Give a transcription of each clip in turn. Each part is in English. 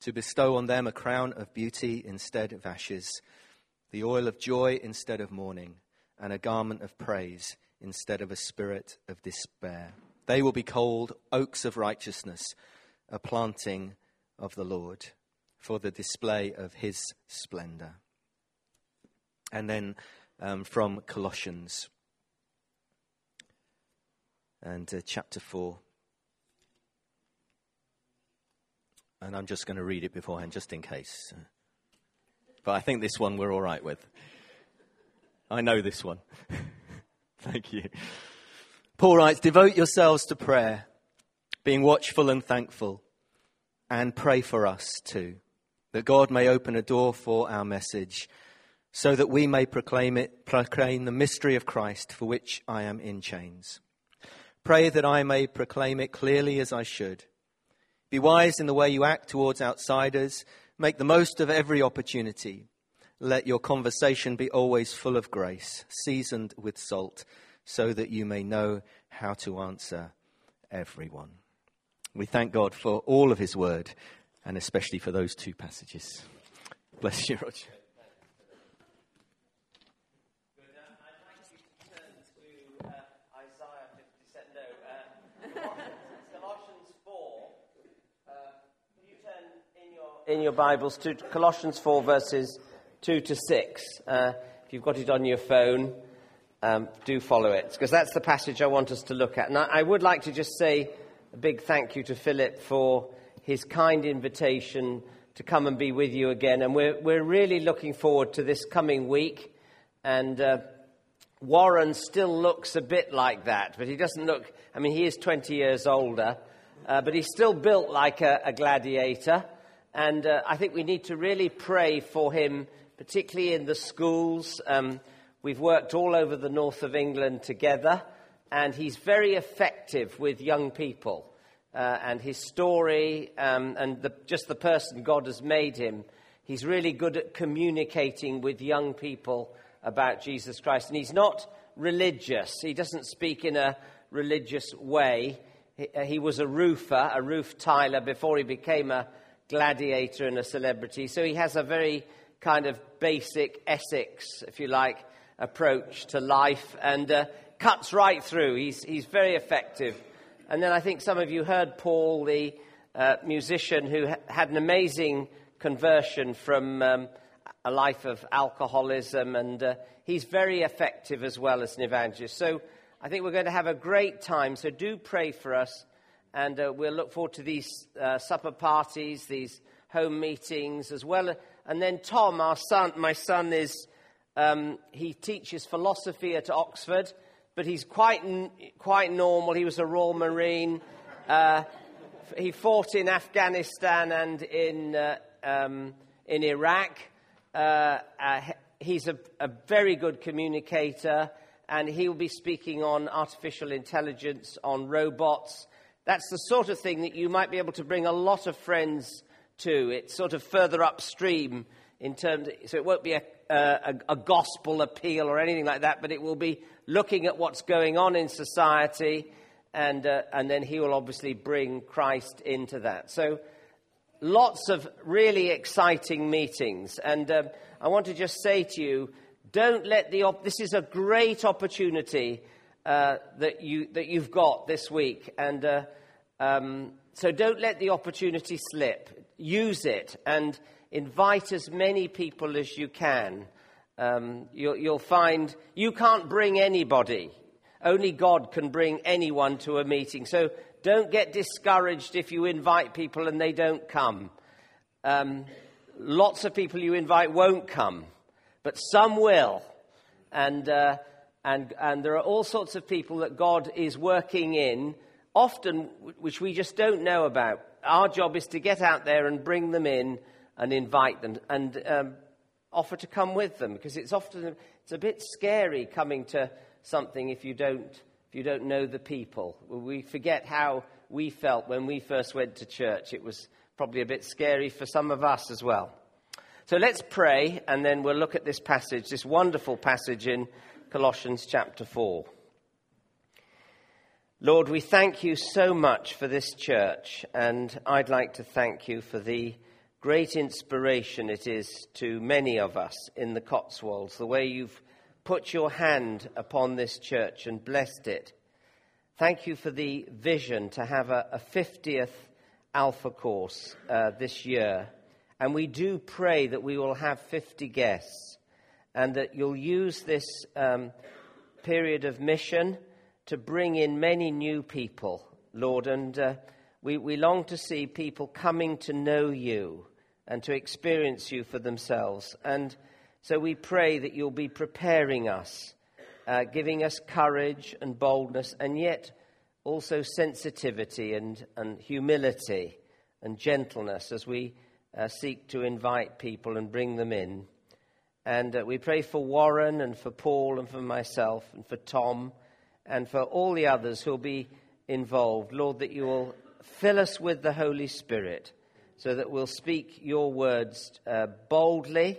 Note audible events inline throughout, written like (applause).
to bestow on them a crown of beauty instead of ashes, the oil of joy instead of mourning, and a garment of praise instead of a spirit of despair. They will be called oaks of righteousness, a planting of the Lord, for the display of his splendor. And then um, from Colossians and uh, chapter 4. And I'm just going to read it beforehand just in case. But I think this one we're all right with. I know this one. (laughs) Thank you. Paul writes Devote yourselves to prayer, being watchful and thankful, and pray for us too, that God may open a door for our message, so that we may proclaim it, proclaim the mystery of Christ for which I am in chains. Pray that I may proclaim it clearly as I should be wise in the way you act towards outsiders. Make the most of every opportunity. Let your conversation be always full of grace, seasoned with salt, so that you may know how to answer everyone. We thank God for all of His word, and especially for those two passages. Bless you, Roger. In your Bibles to Colossians 4, verses 2 to 6. Uh, if you've got it on your phone, um, do follow it, because that's the passage I want us to look at. And I, would like to just say a big thank you to Philip for his kind invitation to come and be with you again. And we're, we're really looking forward to this coming week. And uh, Warren still looks a bit like that, but he doesn't look, I mean, he is 20 years older, uh, but he's still built like a, a gladiator. And uh, I think we need to really pray for him, particularly in the schools. Um, we've worked all over the north of England together, and he's very effective with young people. Uh, and his story um, and the, just the person God has made him, he's really good at communicating with young people about Jesus Christ. And he's not religious, he doesn't speak in a religious way. He, uh, he was a roofer, a roof tiler, before he became a gladiator and a celebrity. So he has a very kind of basic Essex, if you like, approach to life and uh, cuts right through. He's, he's very effective. And then I think some of you heard Paul, the uh, musician, who ha- had an amazing conversion from um, a life of alcoholism, and uh, he's very effective as well as an evangelist. So I think we're going to have a great time. So do pray for us and uh, we'll look forward to these uh, supper parties, these home meetings as well. And then Tom, our son, my son is, um, he teaches philosophy at Oxford, but he's quite, quite normal. He was a Royal Marine. Uh, he fought in Afghanistan and in, uh, um, in Iraq. Uh, uh, he's a, a very good communicator, and he will be speaking on artificial intelligence, on robots that's the sort of thing that you might be able to bring a lot of friends to. It's sort of further upstream in terms, of, so it won't be a, a, a, gospel appeal or anything like that, but it will be looking at what's going on in society, and, uh, and then he will obviously bring Christ into that. So lots of really exciting meetings. And um, I want to just say to you, don't let the, op- this is a great opportunity uh, that, you, that you've got this week. And uh, um, so don't let the opportunity slip. Use it and invite as many people as you can. Um, you'll, you'll find you can't bring anybody. Only God can bring anyone to a meeting. So don't get discouraged if you invite people and they don't come. Um, lots of people you invite won't come, but some will. And, uh, and, and there are all sorts of people that God is working in often which we just don't know about. Our job is to get out there and bring them in and invite them and um, offer to come with them because it's often it's a bit scary coming to something if you don't if you don't know the people. We forget how we felt when we first went to church. It was probably a bit scary for some of us as well. So let's pray and then we'll look at this passage, this wonderful passage in Colossians chapter 4. Lord, we thank you so much for this church, and I'd like to thank you for the great inspiration it is to many of us in the Cotswolds, the way you've put your hand upon this church and blessed it. Thank you for the vision to have a, a 50th Alpha course uh, this year. And we do pray that we will have 50 guests and that you'll use this um, period of mission to bring in many new people, Lord. And uh, we, we long to see people coming to know you and to experience you for themselves. And so we pray that you'll be preparing us, uh, giving us courage and boldness, and yet also sensitivity and, and humility and gentleness as we uh, seek to invite people and bring them in. And uh, we pray for Warren and for Paul and for myself and for Tom and for all the others who'll be involved. Lord, that you will fill us with the Holy Spirit so that we'll speak your words uh, boldly,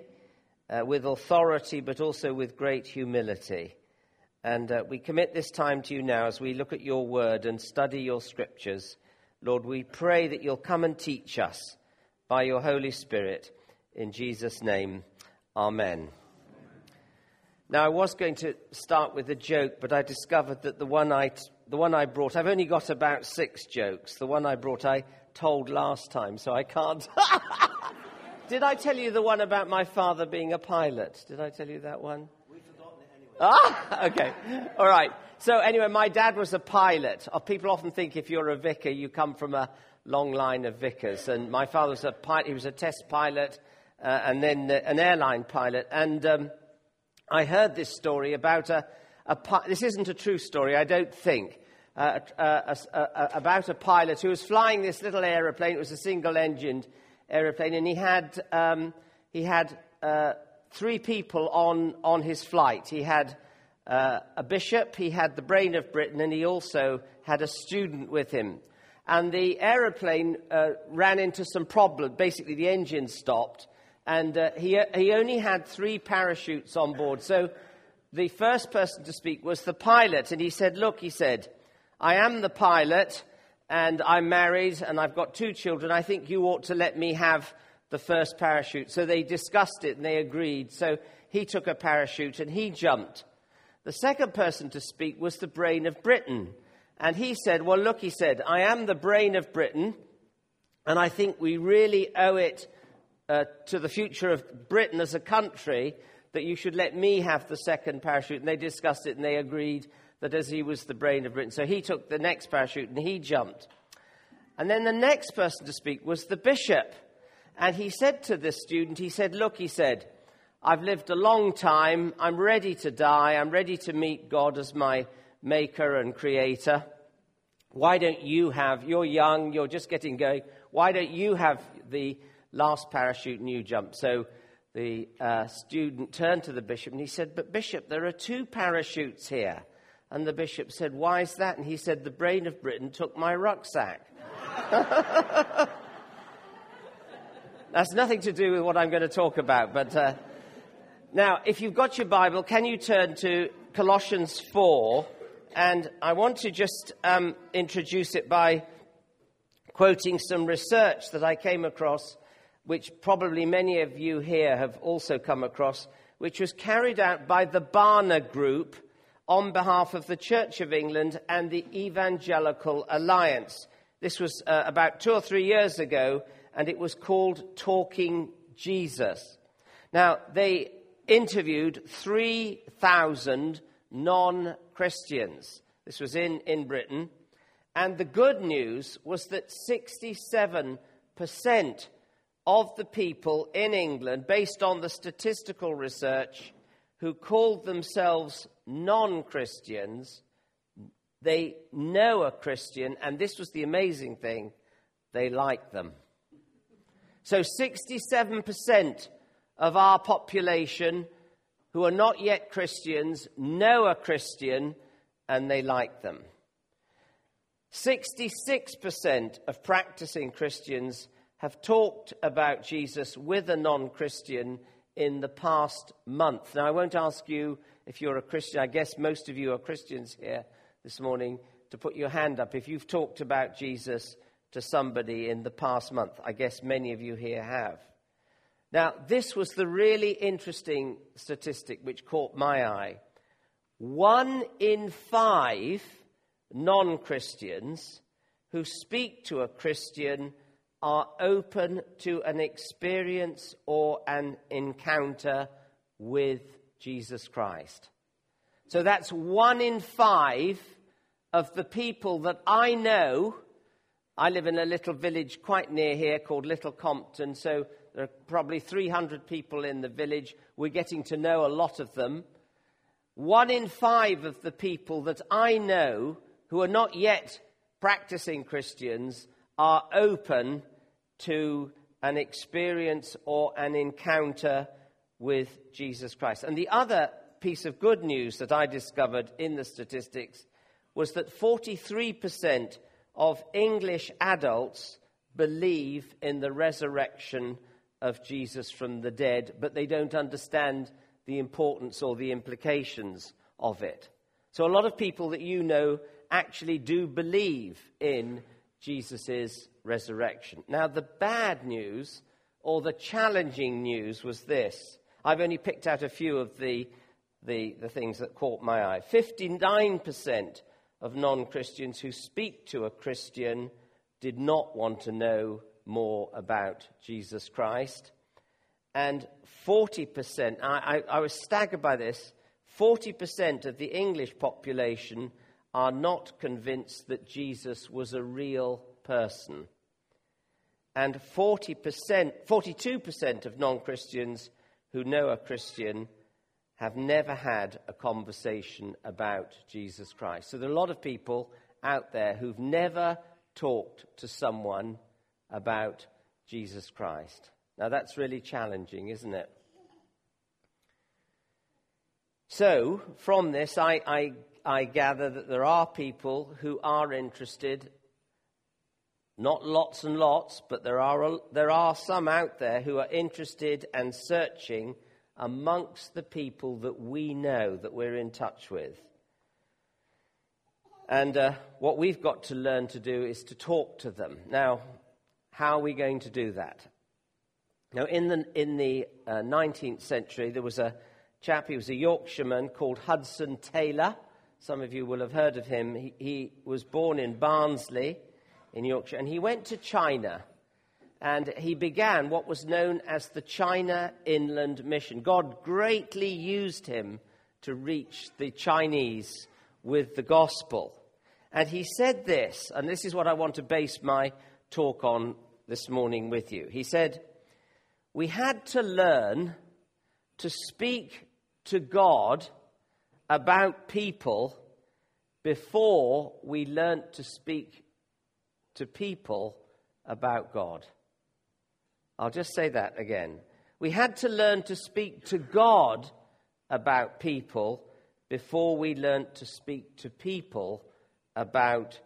uh, with authority, but also with great humility. And uh, we commit this time to you now as we look at your word and study your scriptures. Lord, we pray that you'll come and teach us by your Holy Spirit. In Jesus' name, amen. Now, I was going to start with a joke, but I discovered that the one I, the one I brought, I've only got about six jokes. The one I brought, I told last time, so I can't. (laughs) Did I tell you the one about my father being a pilot? Did I tell you that one? We've forgotten it anyway. Ah, (laughs) okay. All right. So, anyway, my dad was a pilot. Uh, people often think if you're a vicar, you come from a long line of vicars. And my father was a pilot, he was a test pilot uh, and then uh, an airline pilot. And. Um, I heard this story about a, a this isn't a true story, I don't think, uh, uh, about a pilot who was flying this little aeroplane. It was a single-engined aeroplane, and he had um, he had uh, three people on on his flight. He had a bishop, he had the brain of Britain, and he also had a student with him. And the aeroplane ran into some problem. Basically, the engine stopped and uh, he, he only had three parachutes on board. So the first person to speak was the pilot, and he said, Look, he said, I am the pilot, and I'm married, and I've got two children. I think you ought to let me have the first parachute. So they discussed it and they agreed. So he took a parachute and he jumped. The second person to speak was the brain of Britain. And he said, Well, look, he said, I am the brain of Britain, and I think we really owe it uh, to the future of Britain as a country that you should let me have the second parachute. And they discussed it and they agreed that as he was the brain of Britain. So he took the next parachute and he jumped. And then the next person to speak was the bishop. And he said to this student, he said, Look, he said, I've lived a long time. I'm ready to die. I'm ready to meet God as my maker and creator. Why don't you have, you're young, you're just getting going, why don't you have the last parachute you jump. So the uh, student turned to the bishop and he said, But, Bishop, there are two parachutes here. And the bishop said, Why is that? And he said, The brain of Britain took my rucksack. (laughs) That's nothing to do with what I'm going to talk about. But uh, now, if you've got your Bible, can you turn to Colossians 4? And I want to just um, introduce it by quoting some research that I came across which probably many of you here have also come across, which was carried out by the Barna Group on behalf of the Church of England and the Evangelical Alliance. This was uh, about two or three years ago, and it was called Talking Jesus. Now, they interviewed 3,000 non Christians. This was in, in Britain. And the good news was that 67% of the people in England, based on the statistical research, who called themselves non Christians, they know a Christian, and this was the amazing thing, they like them. So 67% of our population who are not yet Christians know a Christian and they like them. 66% of practicing Christians have talked about Jesus with a non Christian in the past month. Now, I won't ask you if you're a Christian. I guess most of you are Christians here this morning to put your hand up if you've talked about Jesus to somebody in the past month. I guess many of you here have. Now, this was the really interesting statistic which caught my eye. One in five non Christians who speak to a Christian are open to an experience or an encounter with Jesus Christ. So that's one in five of the people that I know. I live in a little village quite near here called Little Compton, so there are probably 300 people in the village. We're getting to know a lot of them. One in five of the people that I know who are not yet practicing Christians are open to an experience or an encounter with Jesus Christ. And the other piece of good news that I discovered in the statistics was that 43% of English adults believe in the resurrection of Jesus from the dead, but they don't understand the importance or the implications of it. So, a lot of people that you know actually do believe in Jesus' resurrection. Now, the bad news or the challenging news was this. I've only picked out a few of the, the, the things that caught my eye. 59% of non Christians who speak to a Christian did not want to know more about Jesus Christ. And 40%, I, I, I was staggered by this, 40% of the English population are not convinced that Jesus was a real person. And 40%, 42% of non Christians who know a Christian have never had a conversation about Jesus Christ. So there are a lot of people out there who've never talked to someone about Jesus Christ. Now that's really challenging, isn't it? So, from this, I, I I gather that there are people who are interested, not lots and lots, but there are, there are some out there who are interested and searching amongst the people that we know, that we're in touch with. And uh, what we've got to learn to do is to talk to them. Now, how are we going to do that? Now, in the, in the uh, 19th century, there was a chap, he was a Yorkshireman called Hudson Taylor. Some of you will have heard of him. He, he was born in Barnsley in Yorkshire, and he went to China and he began what was known as the China Inland Mission. God greatly used him to reach the Chinese with the gospel. And he said this, and this is what I want to base my talk on this morning with you. He said, We had to learn to speak to God about people before we learnt to speak to people about God. I'll just say that again. We had to learn to speak to God about people before we learnt to speak to people about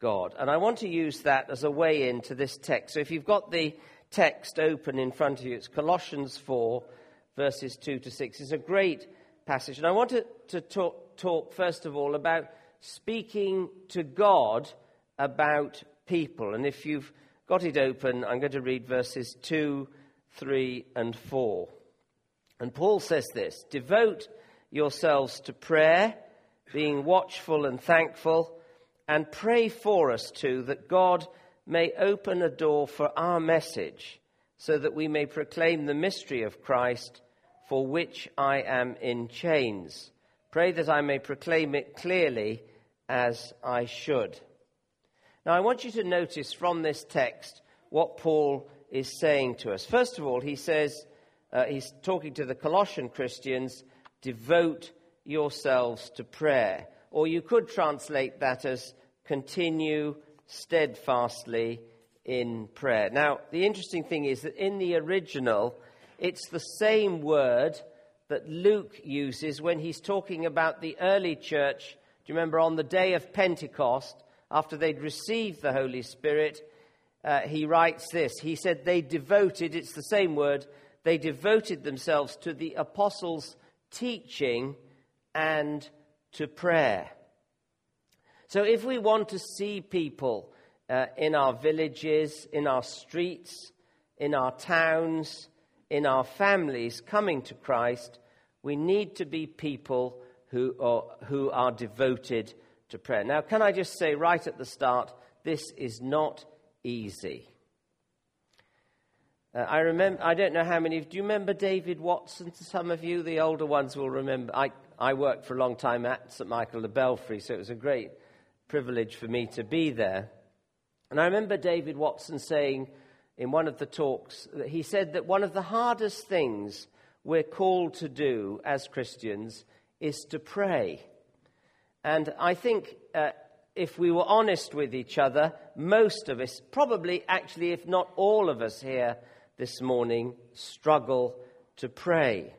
God. And I want to use that as a way into this text. So if you've got the text open in front of you, it's Colossians 4, verses 2 to 6. It's a great passage. And I want to, to talk, talk, first of all, about speaking to God about people. And if you've got it open, I'm going to read verses 2, 3, and 4. And Paul says this Devote yourselves to prayer, being watchful and thankful, and pray for us too, that God may open a door for our message, so that we may proclaim the mystery of Christ for which I am in chains. Pray that I may proclaim it clearly as I should. Now, I want you to notice from this text what Paul is saying to us. First of all, he says, uh, he's talking to the Colossian Christians, devote yourselves to prayer. Or you could translate that as continue steadfastly in prayer. Now, the interesting thing is that in the original, it's the same word that Luke uses when he's talking about the early church. Do you remember on the day of Pentecost, after they'd received the Holy Spirit, uh, he writes this. He said, They devoted, it's the same word, they devoted themselves to the apostles' teaching and to prayer. So if we want to see people uh, in our villages, in our streets, in our towns, in our families coming to Christ, we need to be people who are, who are devoted to prayer. Now, can I just say right at the start, this is not easy. Uh, I remember, I don't know how many, do you remember David Watson? Some of you, the older ones, will remember. I, I worked for a long time at St. Michael the Belfrey, so it was a great privilege for me to be there. And I remember David Watson saying in one of the talks he said that one of the hardest things we're called to do as Christians is to pray. And I think uh, if we were honest with each other, most of us, probably actually, if not all of us here this morning, struggle to pray.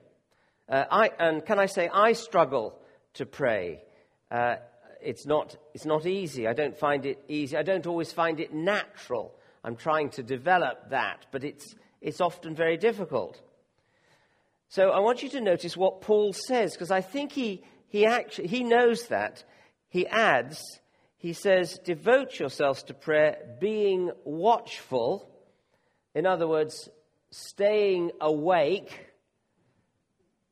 Uh, I, and can I say, I struggle to pray. Uh, it's not, it's not easy. I don't find it easy. I don't always find it natural. I'm trying to develop that, but it's, it's often very difficult. So I want you to notice what Paul says, because I think he, he actually he knows that. He adds, he says, devote yourselves to prayer, being watchful. In other words, staying awake,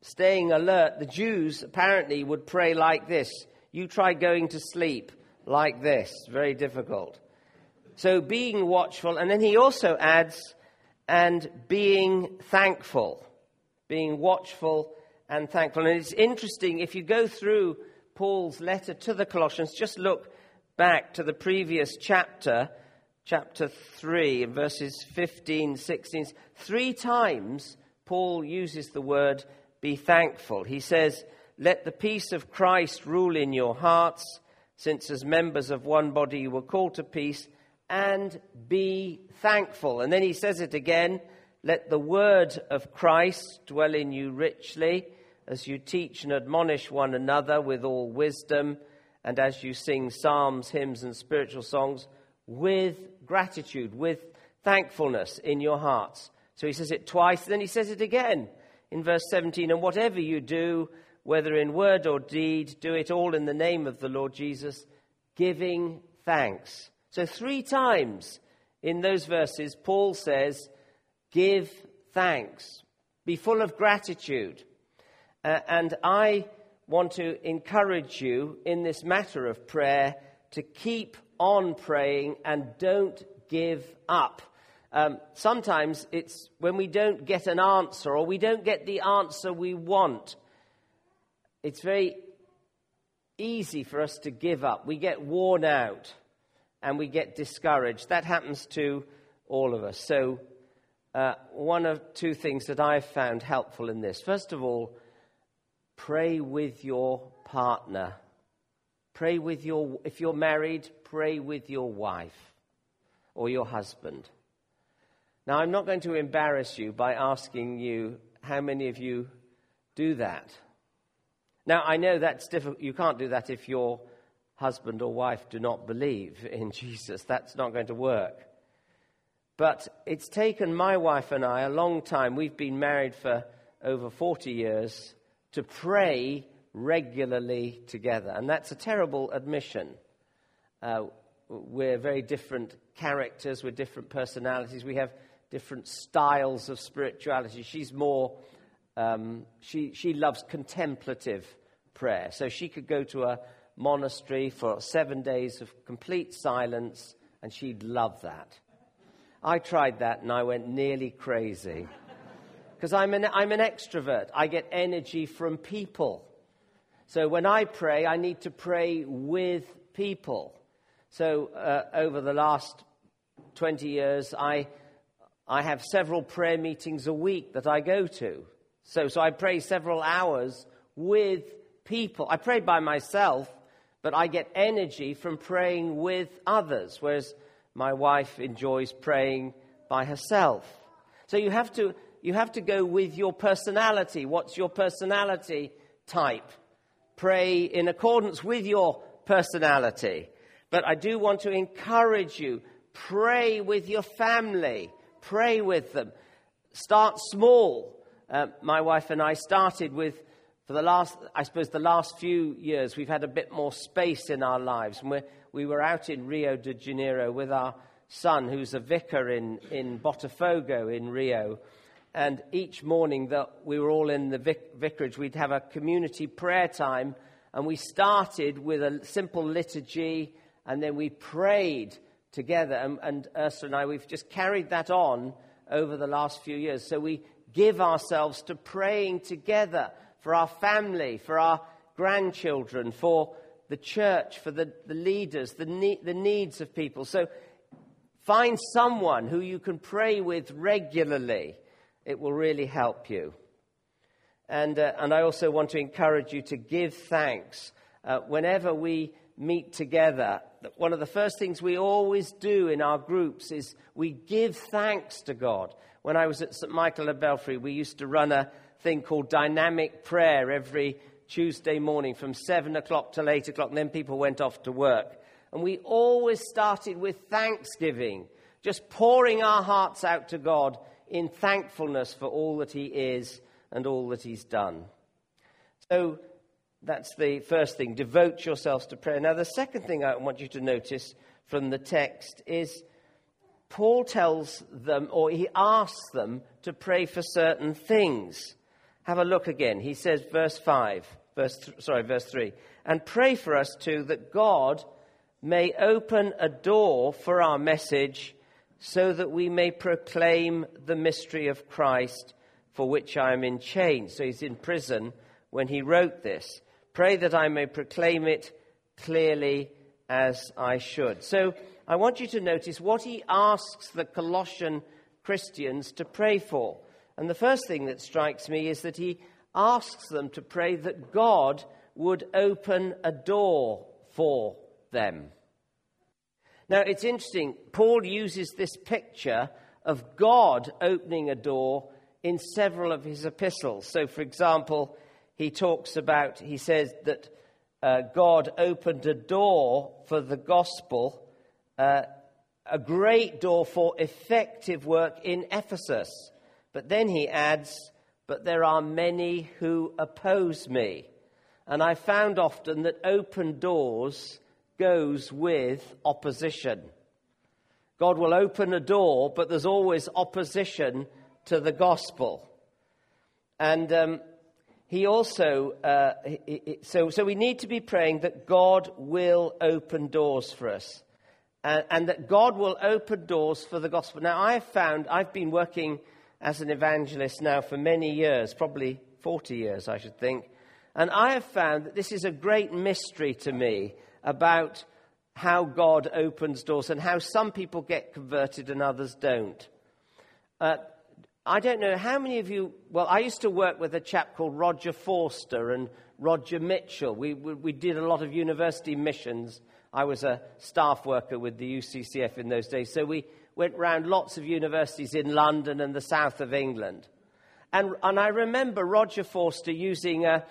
staying alert. The Jews apparently would pray like this you try going to sleep like this. Very difficult. So being watchful, and then he also adds, and being thankful. Being watchful and thankful. And it's interesting, if you go through Paul's letter to the Colossians, just look back to the previous chapter, chapter 3, verses 15, 16. Three times Paul uses the word be thankful. He says, let the peace of Christ rule in your hearts, since as members of one body you were called to peace, and be thankful. And then he says it again let the word of Christ dwell in you richly, as you teach and admonish one another with all wisdom, and as you sing psalms, hymns, and spiritual songs with gratitude, with thankfulness in your hearts. So he says it twice, then he says it again in verse 17. And whatever you do, whether in word or deed, do it all in the name of the Lord Jesus, giving thanks. So, three times in those verses, Paul says, Give thanks. Be full of gratitude. Uh, and I want to encourage you in this matter of prayer to keep on praying and don't give up. Um, sometimes it's when we don't get an answer or we don't get the answer we want it's very easy for us to give up. We get worn out and we get discouraged. That happens to all of us. So, uh, one of two things that I've found helpful in this. First of all, pray with your partner. Pray with your, if you're married, pray with your wife or your husband. Now, I'm not going to embarrass you by asking you how many of you do that. Now, I know that's difficult. You can't do that if your husband or wife do not believe in (laughs) Jesus. That's not going to work. But it's taken my wife and I a long time. We've been married for over 40 years to pray regularly together. And that's a terrible admission. Uh, we're very different characters, we're different personalities, we have different styles of spirituality. She's more um, she, she loves contemplative prayer. So she could go to a monastery for seven days of complete silence, and she'd love that. I tried that and I went nearly crazy. Because I'm an, I'm an extrovert, I get energy from people. So when I pray, I need to pray with people. So uh, over the last 20 years, I, I have several prayer meetings a week that I go to. So, so I pray several hours with people. I pray by myself, but I get energy from praying with others. Whereas My wife enjoys praying by herself. So you have to, you have to go with your personality. What's your personality type? Pray in accordance with your personality. But I do want to encourage you pray with your family, pray with them. Start small. Uh, my wife and I started with, for the last, I suppose, the last few years, we've had a bit more space in our lives. And we were out in Rio de Janeiro with our son, who's a vicar in, in Botafogo in Rio. And each morning that we were all in the vic- vicarage, we'd have a community prayer time. And we started with a simple liturgy, and then we prayed together. And, and Ursula and I, we've just carried that on over the last few years. So we give ourselves to praying together for our family, for our grandchildren, for the church, for the, the leaders, the, ne- the needs of people. So find someone who you can pray with regularly. It will really help you. And, uh, and I also want to encourage you to give thanks. Uh, whenever we meet together, one of the first things we always do in our groups is we give thanks to God. When I was at St. Michael of Belfrey, we used to run a thing called dynamic prayer every Tuesday morning from 7 o'clock till 8 o'clock, and then people went off to work. And we always started with thanksgiving, just pouring our hearts out to God in thankfulness for all that He is and all that He's done. So that's the first thing. Devote yourselves to prayer. Now, the second thing I want you to notice from the text is Paul tells them, or he asks them, to pray for certain things. Have a look again. He says, verse 5, verse th- sorry, verse 3, and pray for us too that God may open a door for our message so that we may proclaim the mystery of Christ for which I am in chains. So he's in prison when he wrote this. Pray that I may proclaim it clearly as I should. So I want you to notice what he asks the Colossian Christians to pray for. And the first thing that strikes me is that he asks them to pray that God would open a door for them. Now, it's interesting. Paul uses this picture of God opening a door in several of his epistles. So, for example, he talks about, he says that uh, God opened a door for the gospel, uh, a great door for effective work in Ephesus. But then he adds, But there are many who oppose me. And I found often that open doors goes with opposition. God will open a door, but there's always opposition to the gospel. And um, he also, uh, he, he, so, so we need to be praying that God will open doors for us and, and that God will open doors for the gospel. Now, I have found, I've been working as an evangelist now for many years, probably 40 years, I should think. And I have found that this is a great mystery to me about how God opens doors and how some people get converted and others don't. Uh, I don't know how many of you. Well, I used to work with a chap called Roger Forster and Roger Mitchell. We, we, we, did a lot of university missions. I was a staff worker with the UCCF in those days. So we went round lots of universities in London and the south of England. And, and I remember Roger Forster using a,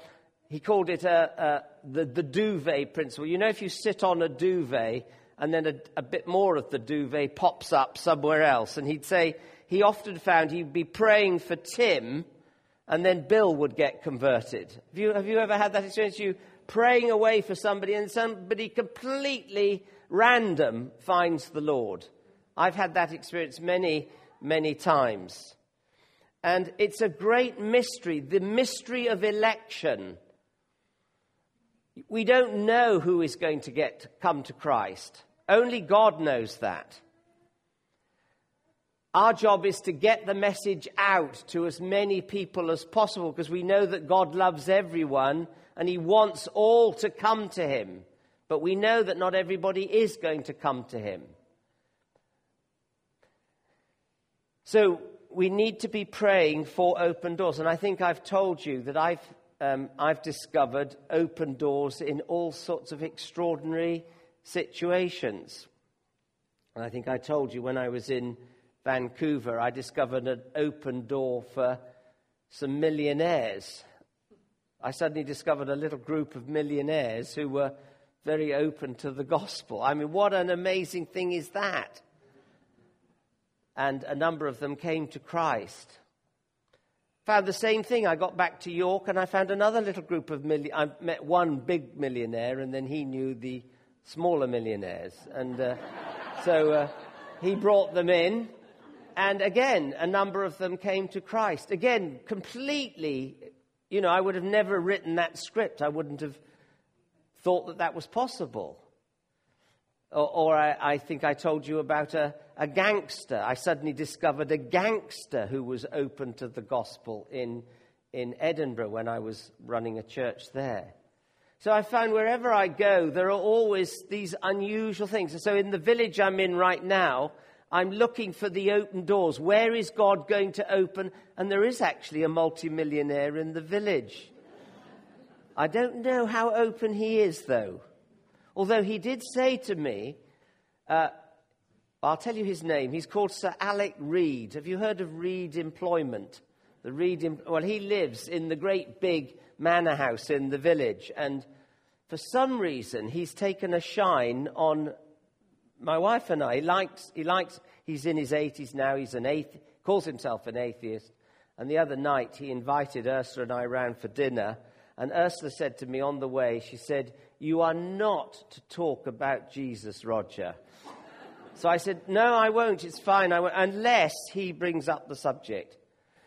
he called it a, a, the, the duvet principle. You know, if you sit on a duvet and then a, a bit more of the duvet pops up somewhere else, and he'd say, he often found he'd be praying for Tim, and then Bill would get converted. Have you, have you ever had that experience? You praying away for somebody, and somebody completely random finds the Lord. I've had that experience many, many times. And it's a great mystery, the mystery of election. We don't know who is going to get come to Christ. Only God knows that. Our job is to get the message out to as many people as possible because we know that God loves everyone and He wants all to come to Him. But we know that not everybody is going to come to Him. So we need to be praying for open doors. And I think I've told you that I've, um, I've discovered open doors in all sorts of extraordinary situations. And I think I told you when I was in Vancouver, I discovered an open door for some millionaires. I suddenly discovered a little group of millionaires who were very open to the gospel. I mean, what an amazing thing is that? And a number of them came to Christ. Found the same thing. I got back to York and I found another little group of million. I met one big millionaire and then he knew the smaller millionaires. And uh, (laughs) so uh, he brought them in. And again, a number of them came to Christ. Again, completely, you know, I would have never written that script. I wouldn't have thought that that was possible. Or, or I, I, think I told you about a, a gangster. I suddenly discovered a gangster who was open to the gospel in, in Edinburgh when I was running a church there. So I found wherever I go, there are always these unusual things. So in the village I'm in right now, I'm looking for the open doors. Where is God going to open? And there is actually a multimillionaire in the village. I don't know how open he is, though. Although he did say to me, uh, I'll tell you his name. He's called Sir Alec Reed. Have you heard of Reed Employment? The Reed, em- well, he lives in the great big manor house in the village, and for some reason, he's taken a shine on my wife and I. He likes, he likes, he's in his 80s now. He's an atheist, calls himself an atheist. And the other night, he invited Ursula and I round for dinner. And Ursula said to me on the way, she said, You are not to talk about Jesus, Roger. So I said, No, I won't. It's fine. Won't, unless he brings up the subject.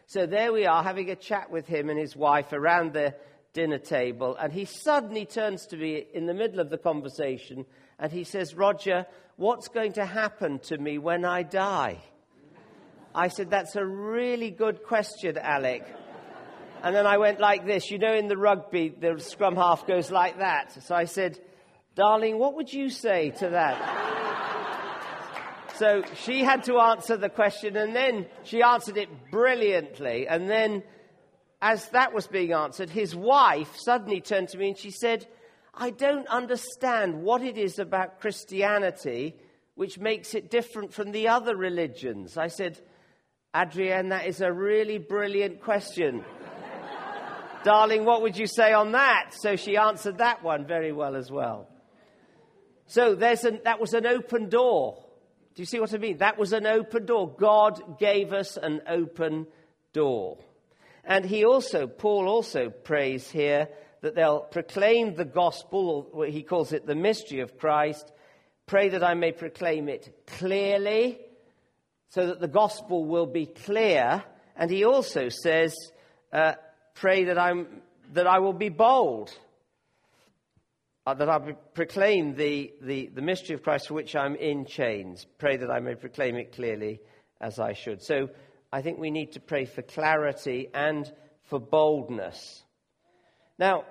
So there we are, having a chat with him and his wife around the dinner table. And he suddenly turns to me in the middle of the conversation and he says, Roger, what's going to happen to me when I die? I said, That's a really good question, Alec. And then I went like this. You know, in the rugby, the scrum half goes like that. So I said, Darling, what would you say to that? so she had to answer the question, and then she answered it brilliantly. And then, as that was being answered, his wife suddenly turned to me and she said, I don't understand what it is about Christianity which makes it different from the other religions. I said, Adrienne, that is a really brilliant question. Darling, what would you say on that? So she answered that one very well as well. So there's an, that was an open door. Do you see what I mean? That was an open door. God gave us an open door. And he also, Paul also prays here that they'll proclaim the gospel, or he calls it the mystery of Christ. Pray that I may proclaim it clearly, so that the gospel will be clear. And he also says, uh, pray that, I'm, that I will be bold, uh, that I proclaim the, the, the mystery of Christ for which I'm in chains. Pray that I may proclaim it clearly as I should. So I think we need to pray for clarity and for boldness. Now,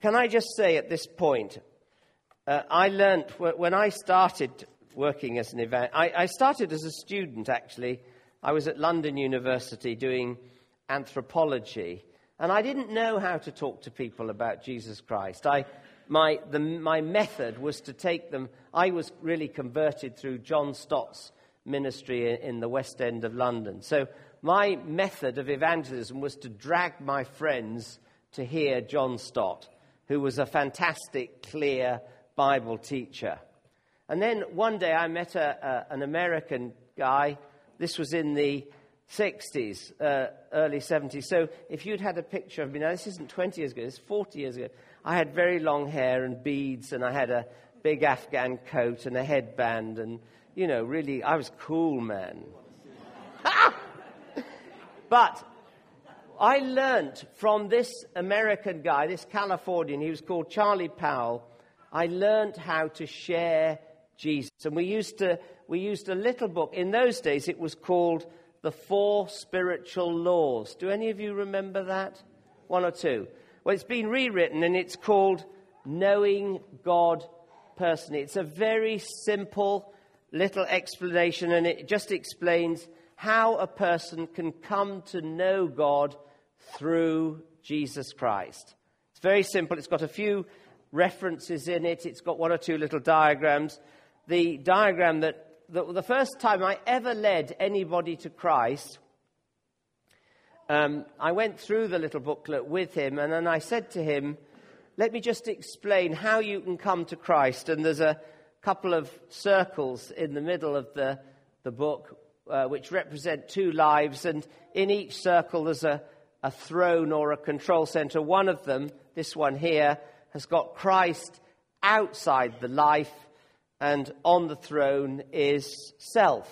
can I just say at this point, uh, I learnt when I started working as an event, I, I started as a student actually. I was at London University doing anthropology, and I didn't know how to talk to people about Jesus Christ. I, my, the, my method was to take them, I was really converted through John Stott's ministry in, the West End of London. So my method of evangelism was to drag my friends to hear John Stott, who was a fantastic, clear Bible teacher. And then one day I met a, a, an American guy. This was in the 60s, uh, early 70s. So if you'd had a picture of me, now this isn't 20 years ago, it's 40 years ago. I had very long hair and beads, and I had a big Afghan coat and a headband, and, you know, really, I was cool, man. (laughs) but I learnt from this American guy, this Californian, he was called Charlie Powell. I learnt how to share Jesus. And we used, to, we used a little book. In those days, it was called The Four Spiritual Laws. Do any of you remember that? One or two? Well, it's been rewritten and it's called Knowing God Personally. It's a very simple little explanation and it just explains how a person can come to know God through Jesus Christ. It's very simple. It's got a few references in it, it's got one or two little diagrams. The diagram that the, the first time I ever led anybody to Christ, um, I went through the little booklet with him, and then I said to him, Let me just explain how you can come to Christ. And there's a couple of circles in the middle of the, the book uh, which represent two lives, and in each circle there's a, a throne or a control center. One of them, this one here, has got Christ outside the life, and on the throne is self.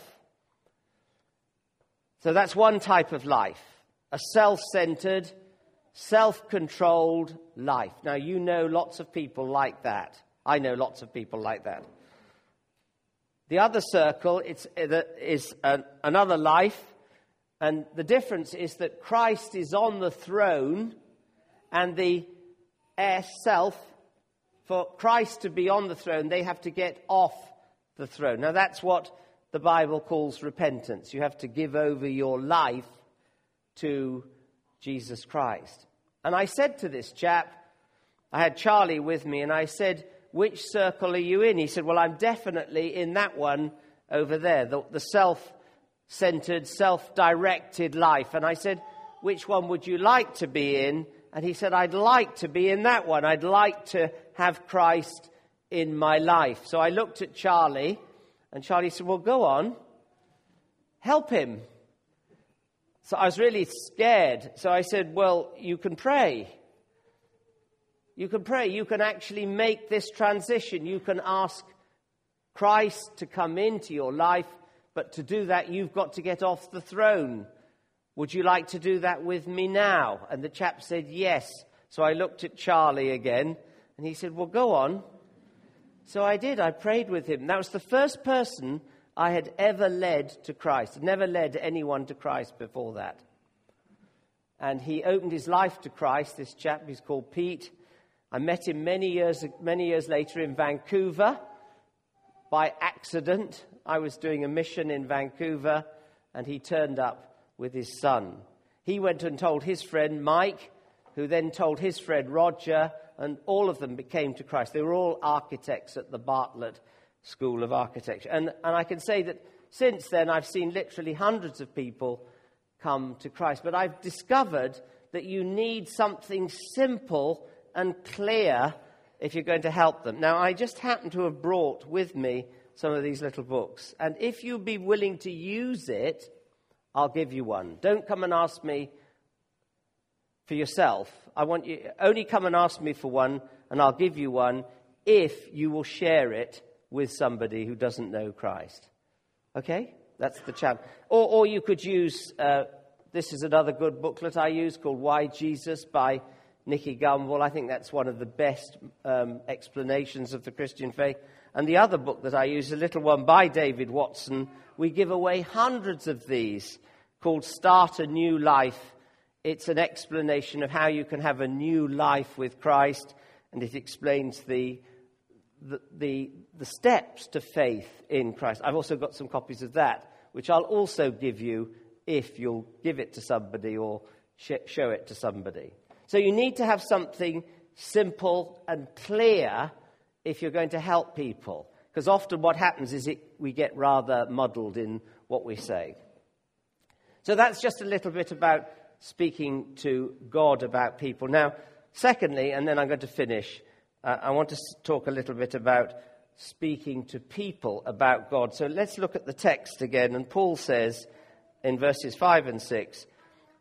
So that's one type of life a self centered, self controlled life. Now, you know lots of people like that. I know lots of people like that. The other circle it's, uh, is an, another life, and the difference is that Christ is on the throne, and the air self for Christ to be on the throne, they have to get off the throne. Now, that's what the Bible calls repentance. You have to give over your life to Jesus Christ. And I said to this chap, I had Charlie with me, and I said, Which circle are you in? He said, Well, I'm definitely in that one over there, the, the self centered, self directed life. And I said, Which one would you like to be in? And he said, I'd like to be in that one. I'd like to have Christ in my life. So I looked at Charlie, and Charlie said, Well, go on, help him. So I was really scared. So I said, Well, you can pray. You can pray. You can actually make this transition. You can ask Christ to come into your life, but to do that, you've got to get off the throne. Would you like to do that with me now? And the chap said, Yes. So I looked at Charlie again, and he said, Well, go on. So I did. I prayed with him. That was the first person I had ever led to Christ. Never led anyone to Christ before that. And he opened his life to Christ, this chap. He's called Pete. I met him many years, many years later in Vancouver by accident. I was doing a mission in Vancouver, and he turned up with his son. He went and told his friend Mike, who then told his friend Roger, and all of them came to Christ. They were all architects at the Bartlett School of Architecture. And, and I can say that since then, I've seen literally hundreds of people come to Christ. But I've discovered that you need something simple and clear if you're going to help them. Now, I just happen to have brought with me some of these little books. And if you'd be willing to use it, I'll give you one. Don't come and ask me for yourself. I want you only come and ask me for one, and I'll give you one if you will share it with somebody who doesn't know Christ. Okay? That's the challenge. Or, or you could use uh, this is another good booklet I use called Why Jesus by Nicky Gumbel. I think that's one of the best um, explanations of the Christian faith. And the other book that I use, is a little one by David Watson, we give away hundreds of these called Start a New Life. It's an explanation of how you can have a new life with Christ, and it explains the, the, the, the steps to faith in Christ. I've also got some copies of that, which I'll also give you if you'll give it to somebody or sh- show it to somebody. So you need to have something simple and clear if you're going to help people. Because often what happens is it, we get rather muddled in what we say. So that's just a little bit about speaking to God about people. Now, secondly, and then I'm going to finish, uh, I want to talk a little bit about speaking to people about God. So let's look at the text again. And Paul says in verses 5 and 6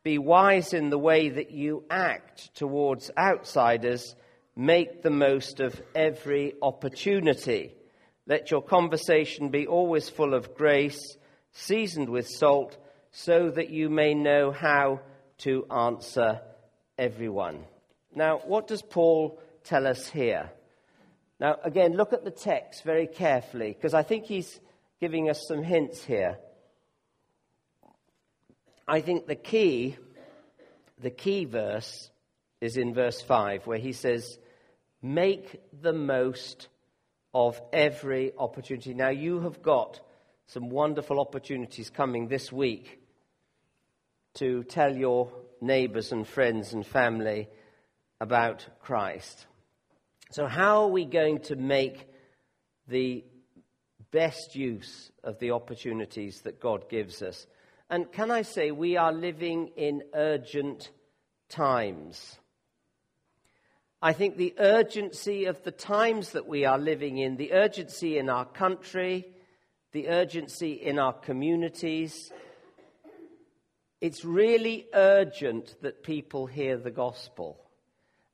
Be wise in the way that you act towards outsiders Make the most of every opportunity. Let your conversation be always full of grace, seasoned with salt, so that you may know how to answer everyone. Now, what does Paul tell us here? Now, again, look at the text very carefully, because I think he's giving us some hints here. I think the key, the key verse is in verse 5, where he says, Make the most of every opportunity. Now, you have got some wonderful opportunities coming this week to tell your neighbors and friends and family about Christ. So, how are we going to make the best use of the opportunities that God gives us. And can I say, we are living in urgent times. I think the urgency of the times that we are living in, the urgency in our country, the urgency in our communities, it's really urgent that people hear the gospel.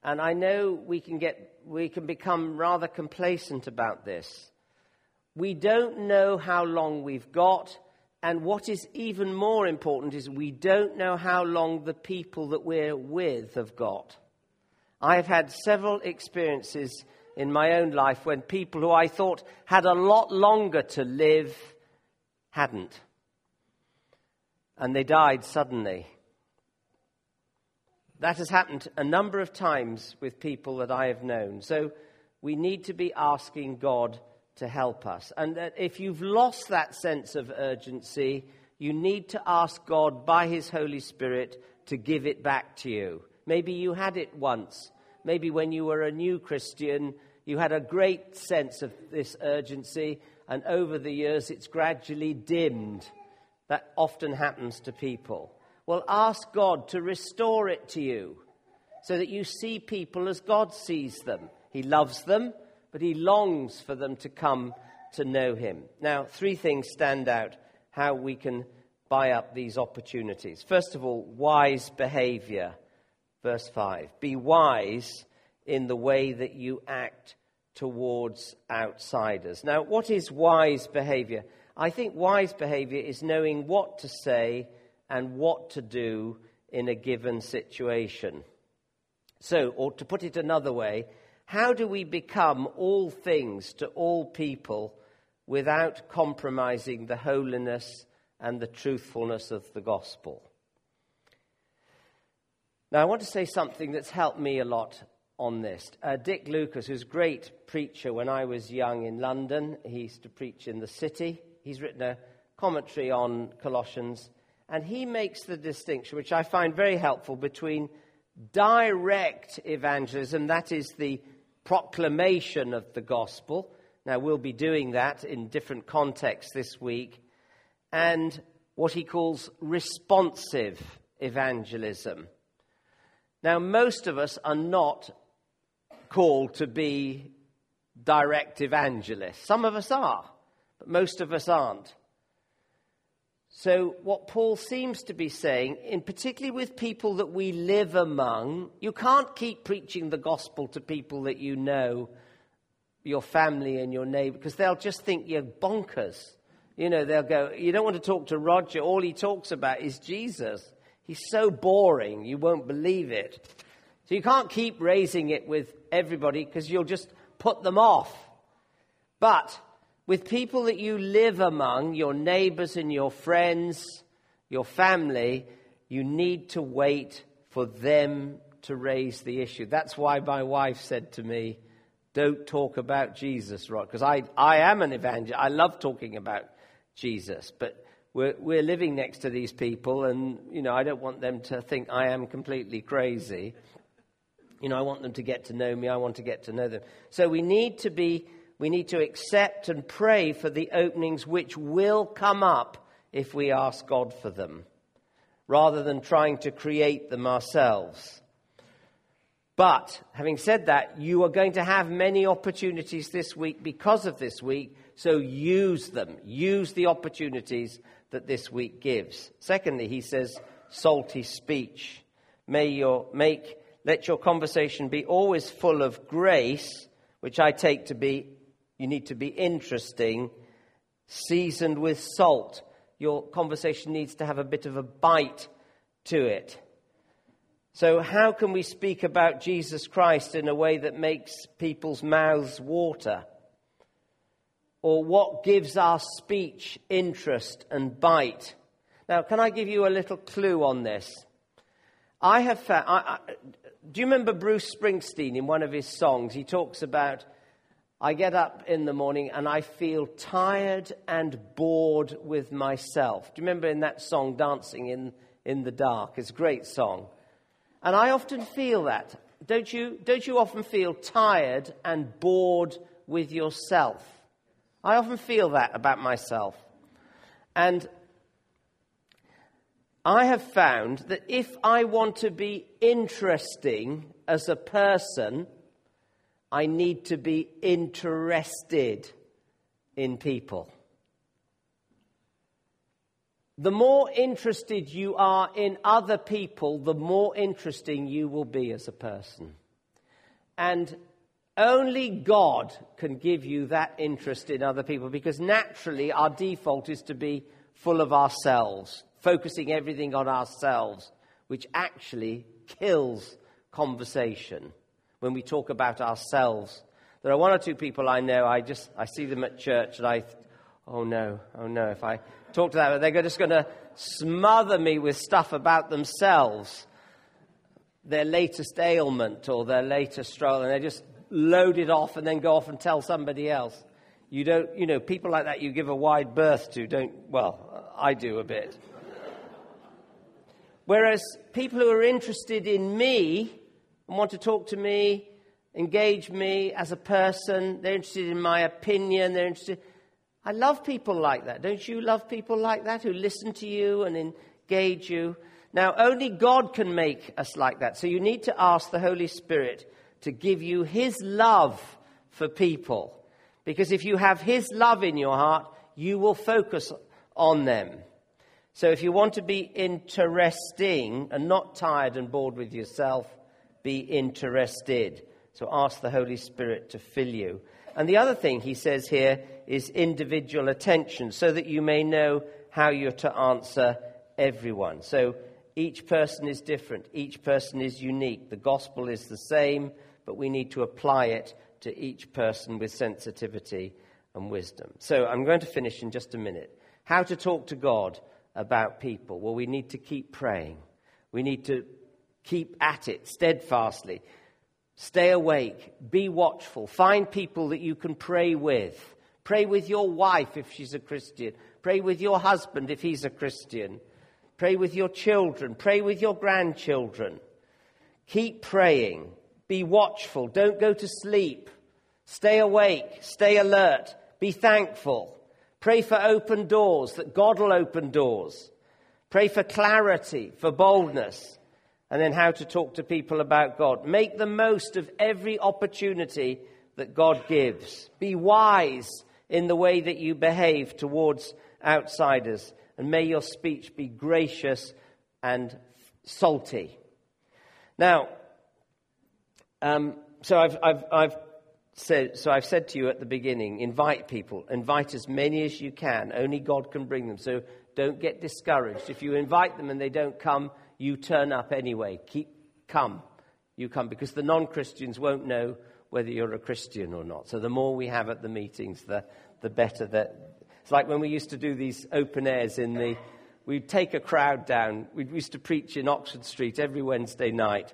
And I know we can get, we can become rather complacent about this. We don't know how long we've got. And what is even more important is we don't know how long the people that we're with have got. I have had several experiences in my own life when people who I thought had a lot longer to live hadn't. And they died suddenly. That has happened a number of times with people that I have known. So we need to be asking God to help us. And if you've lost that sense of urgency, you need to ask God by His Holy Spirit to give it back to you. Maybe you had it once. Maybe when you were a new Christian, you had a great sense of this urgency, and over the years it's gradually dimmed. That often happens to people. Well, ask God to restore it to you so that you see people as God sees them. He loves them, but He longs for them to come to know Him. Now, three things stand out how we can buy up these opportunities. First of all, wise behavior. Verse 5 Be wise in the way that you act towards outsiders. Now, what is wise behavior? I think wise behavior is knowing what to say and what to do in a given situation. So, or to put it another way, how do we become all things to all people without compromising the holiness and the truthfulness of the gospel? Now, I want to say something that's helped me a lot on this. Uh, Dick Lucas, who's a great preacher when I was young in London, he used to preach in the city. He's written a commentary on Colossians and he makes the distinction, which I find very helpful, between direct evangelism, that is the proclamation of the gospel. Now, we'll be doing that in different contexts this week, and what he calls responsive evangelism. Now, most of us are not called to be direct evangelists. Some of us are, but most of us aren't. So, what Paul seems to be saying, in particularly with people that we live among, you can't keep preaching the gospel to people that you know, your family and your neighbor, because they'll just think you're bonkers. You know, they'll go, You don't want to talk to Roger. All he talks about is Jesus. He's so boring, you won't believe it. So, you can't keep raising it with everybody because you'll just put them off. But with people that you live among, your neighbors and your friends, your family, you need to wait for them to raise the issue. That's why my wife said to me, Don't talk about Jesus, Rod, because I, I am an evangelist. I love talking about Jesus, but we're, we're living next to these people, and, you know, I don't want them to think I am completely crazy. You know, I want them to get to know me. I want to get to know them. So we need to be we need to accept and pray for the openings which will come up if we ask God for them, rather than trying to create them ourselves. But having said that, you are going to have many opportunities this week because of this week, so use them. Use the opportunities that this week gives. Secondly, he says, salty speech. May your, make, let your conversation be always full of grace, which I take to be you need to be interesting, seasoned with salt. Your conversation needs to have a bit of a bite to it. So, how can we speak about Jesus Christ in a way that makes people's mouths water? Or what gives our speech interest and bite? Now, can I give you a little clue on this? I have found. I, I, do you remember Bruce Springsteen in one of his songs? He talks about I get up in the morning and I feel tired and bored with myself. Do you remember in that song, Dancing in, in the Dark? It's a great song. And I often feel that. Don't you, don't you often feel tired and bored with yourself? I often feel that about myself. And I have found that if I want to be interesting as a person, I need to be interested in people. The more interested you are in other people, the more interesting you will be as a person. And only God can give you that interest in other people because naturally our default is to be full of ourselves, focusing everything on ourselves, which actually kills conversation when we talk about ourselves. There are one or two people I know, I just I see them at church and I oh no, oh no, if I talk to them, they're just going to smother me with stuff about themselves, their latest ailment or their latest struggle, and they just load it off and then go off and tell somebody else. You don't, you know, people like that you give a wide berth to, don't, well, I do a bit. Whereas people who are interested in me and want to talk to me, engage me as a person, they're interested in my opinion, they're interested. I love people like that. Don't you love people like that who listen to you and engage you? Now, only God can make us like that. So you need to ask the Holy Spirit to give you His love for people. Because if you have His love in your heart, you will focus on them. So if you want to be interesting and not tired and bored with yourself, be interested. So ask the Holy Spirit to fill you. And the other thing he says here is individual attention, so that you may know how you're to answer everyone. So each person is different, each person is unique. The gospel is the same, but we need to apply it to each person with sensitivity and wisdom. So I'm going to finish in just a minute. How to talk to God about people? Well, we need to keep praying. We need to keep at it steadfastly. Stay awake. Be watchful. Find people that you can pray with. Pray with your wife if she's a Christian. Pray with your husband if he's a Christian. Pray with your children. Pray with your grandchildren. Keep praying. Be watchful. Don't go to sleep. Stay awake. Stay alert. Be thankful. Pray for open doors, that God will open doors. Pray for clarity, for boldness, and then how to talk to people about God. Make the most of every opportunity that God gives. Be wise in the way that you behave towards outsiders, and may your speech be gracious and salty. Now, um, so I've, I've, I've said, so I've said to you at the beginning, invite people, invite as many as you can. Only God can bring them. So don't get discouraged. If you invite them and they don't come, you turn up anyway. Keep come. You come because the non-Christians won't know whether you're a Christian or not. So the more we have at the meetings, the, the better that. It's like when we used to do these open airs in the, we'd take a crowd down. We used to preach in Oxford Street every Wednesday night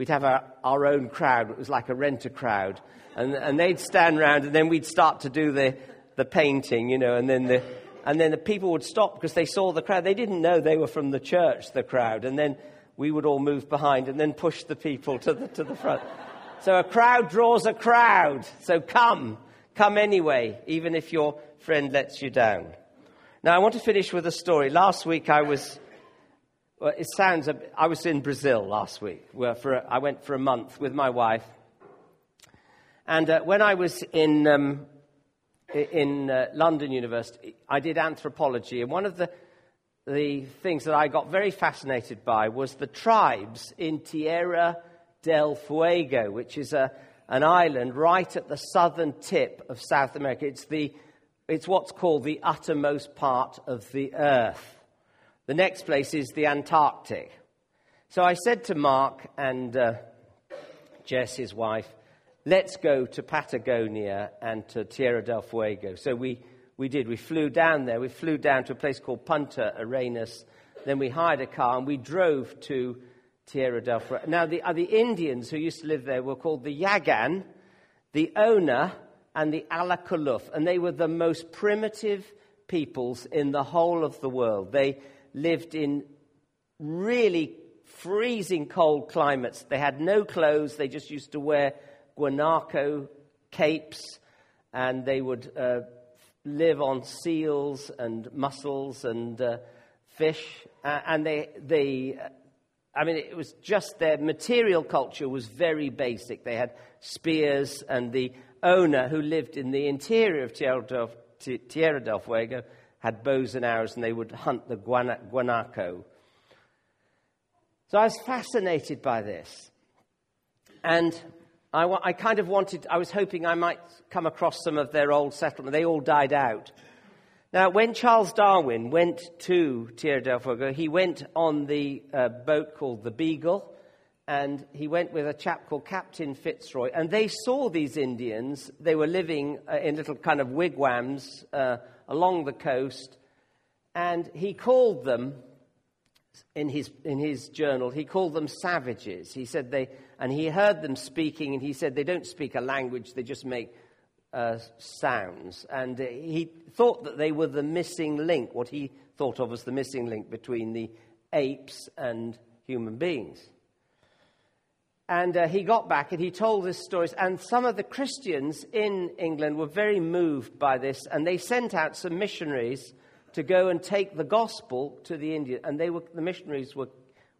we'd have our, our own crowd. It was like a renter crowd. And, and they'd stand around and then we'd start to do the, the painting, you know, and then the, and then the people would stop because they saw the crowd. They didn't know they were from the church, the crowd. And then we would all move behind and then push the people to the, to the front. So a crowd draws a crowd. So come. Come anyway, even if your friend lets you down. Now, I want to finish with a story. Last week I was well, it sounds. I was in Brazil last week. Where for a, I went for a month with my wife, and uh, when I was in um, in uh, London University, I did anthropology, and one of the the things that I got very fascinated by was the tribes in Tierra del Fuego, which is a, an island right at the southern tip of South America. It's the it's what's called the uttermost part of the earth. The next place is the Antarctic. So I said to Mark and uh, Jess, his wife, let's go to Patagonia and to Tierra del Fuego. So we, we did. We flew down there. We flew down to a place called Punta Arenas. Then we hired a car and we drove to Tierra del Fuego. Now, the, uh, the Indians who used to live there were called the Yagan, the Ona, and the Alakuluf. And they were the most primitive peoples in the whole of the world. They, lived in really freezing cold climates. They had no clothes, they just used to wear guanaco capes, and they would uh, live on seals and mussels and uh, fish, uh, and they, they, I mean, it was just their material culture was very basic. They had spears, and the Ona who lived in the interior of Tierra del, Tierra del Fuego had bows and arrows, and they would hunt the guanaco. So I was fascinated by this. And I, I, kind of wanted, I was hoping I might come across some of their old settlement. They all died out. Now, when Charles Darwin went to Tierra del Fuego, he went on the uh, boat called the Beagle, and he went with a chap called Captain Fitzroy, and they saw these Indians. They were living uh, in little kind of wigwams uh, along the coast, and he called them, in his, in his journal, he called them savages. He said they, and he heard them speaking, and he said they don't speak a language, they just make uh, sounds. And uh, he thought that they were the missing link, what he thought of as the missing link between the apes and human beings. And uh, he got back and he told his stories. And some of the Christians in England were very moved by this. And they sent out some missionaries to go and take the gospel to the Indians. And they were, the missionaries were,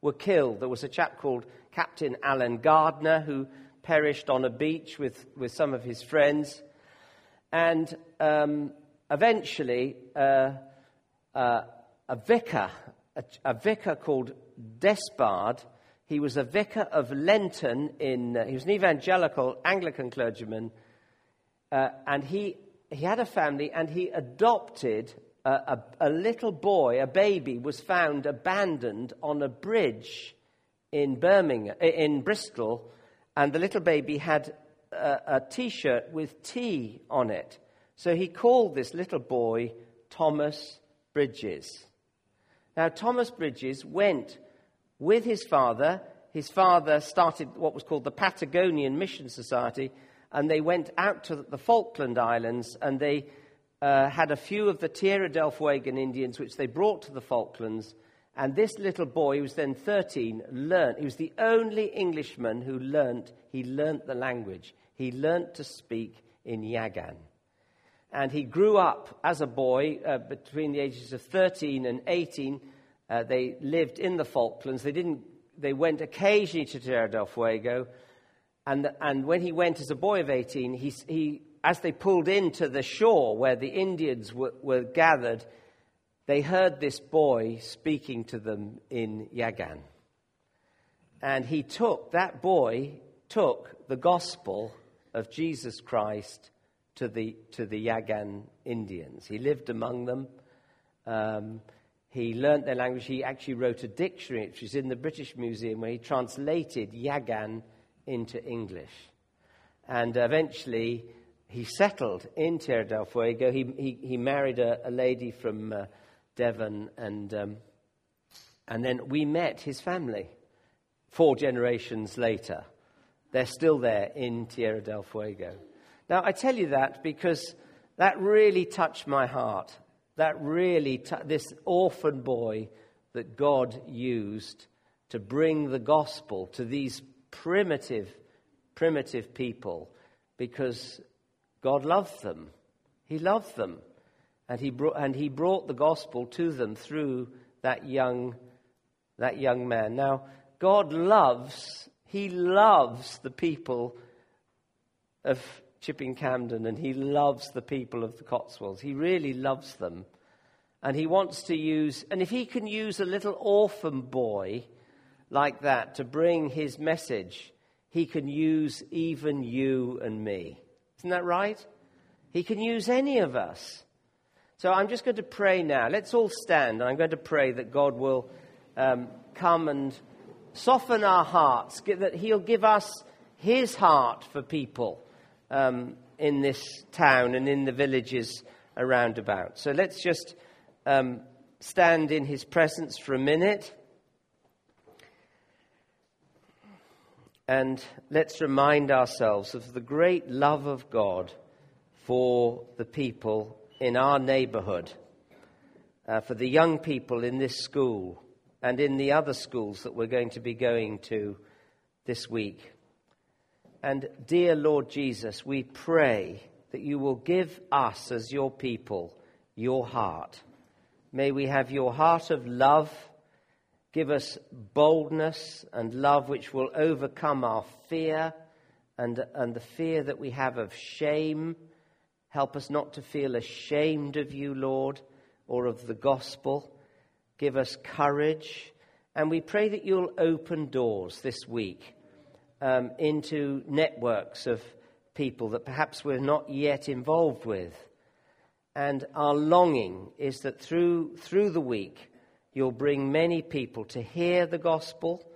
were killed. There was a chap called Captain Allen Gardiner who perished on a beach with, with some of his friends. And um, eventually, uh, uh, a vicar, a, a, vicar called Despard, he was a vicar of Lenton in, uh, he was an evangelical Anglican clergyman, uh, and he, he had a family and he adopted a, a, a little boy, a baby, was found abandoned on a bridge in Birmingham, in Bristol, and the little baby had a a t shirt with T on it. So he called this little boy Thomas Bridges. Now, Thomas Bridges went with his father. His father started what was called the Patagonian Mission Society, and they went out to the Falkland Islands and they uh, had a few of the Tierra del Fuego Indians, which they brought to the Falklands. And this little boy, who was then 13, learned. He was the only Englishman who learned. He learned the language. He learned to speak in Yagan. And he grew up as a boy uh, between the ages of 13 and 18. Uh, they lived in the Falklands. They, didn't, they went occasionally to Tierra del Fuego. And, and when he went as a boy of 18, he, he, as they pulled into the shore where the Indians were, were gathered, they heard this boy speaking to them in Yagan. And he took, that boy took the gospel of Jesus Christ to the, to the Yagan Indians. He lived among them. Um, he learnt their language. He actually wrote a dictionary, which is in the British Museum, where he translated Yagan into English. And eventually, he settled in Tierra del Fuego. He, he, he married a, a, lady from uh, Devon, and, um, and then we met his family four generations later. They're still there in Tierra del Fuego. Now, I tell you that because that really touched my heart. That really, t- this orphan boy that God used to bring the gospel to these primitive, primitive people because God loved them. He loved them. And he, brought, and he brought the gospel to them through that young, that young man. Now, God loves he loves the people of Chipping Campden and he loves the people of the Cotswolds. He really loves them. And he wants to use, and if he can use a little orphan boy like that to bring his message, he can use even you and me. Isn't that right? He can use any of us. So I'm just going to pray now. Let's all stand, and I'm going to pray that God will um, come and soften our hearts, that He'll give us His heart for people um, in this town and in the villages around about. So let's just um, stand in His presence for a minute. And let's remind ourselves of the great love of God for the people in our neighborhood, uh, for the young people in this school and in the other schools that we're going to be going to this week. And dear Lord Jesus, we pray that you will give us, as your people, your heart. May we have your heart of love. Give us boldness and love which will overcome our fear and, and the fear that we have of shame. Help us not to feel ashamed of you, Lord, or of the gospel. Give us courage. And we pray that you'll open doors this week um, into networks of people that perhaps we're not yet involved with. And our longing is that through, through the week, you'll bring many people to hear the gospel,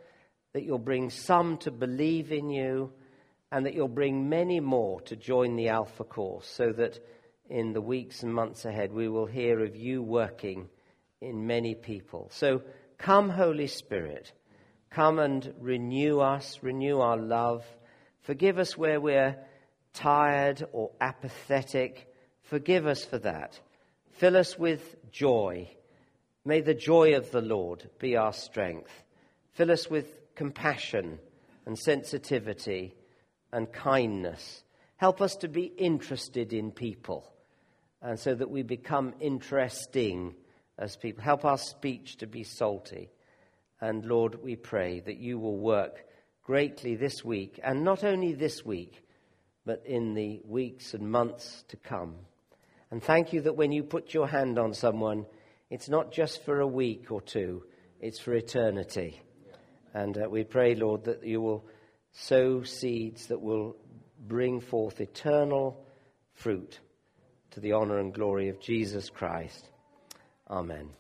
that you'll bring some to believe in you, and that you'll bring many more to join the Alpha course, so that in the weeks and months ahead we will hear of you working in many people. So come, Holy Spirit, come and renew us, renew our love. Forgive us where we're tired or apathetic Forgive us for that. Fill us with joy. May the joy of the Lord be our strength. Fill us with compassion and sensitivity and kindness. Help us to be interested in people and so that we become interesting as people. Help our speech to be salty. And Lord, we pray that you will work greatly this week, and not only this week, but in the weeks and months to come. And thank you that when you put your hand on someone, it's not just for a week or two, it's for eternity. And uh, we pray, Lord, that you will sow seeds that will bring forth eternal fruit to the honor and glory of Jesus Christ. Amen.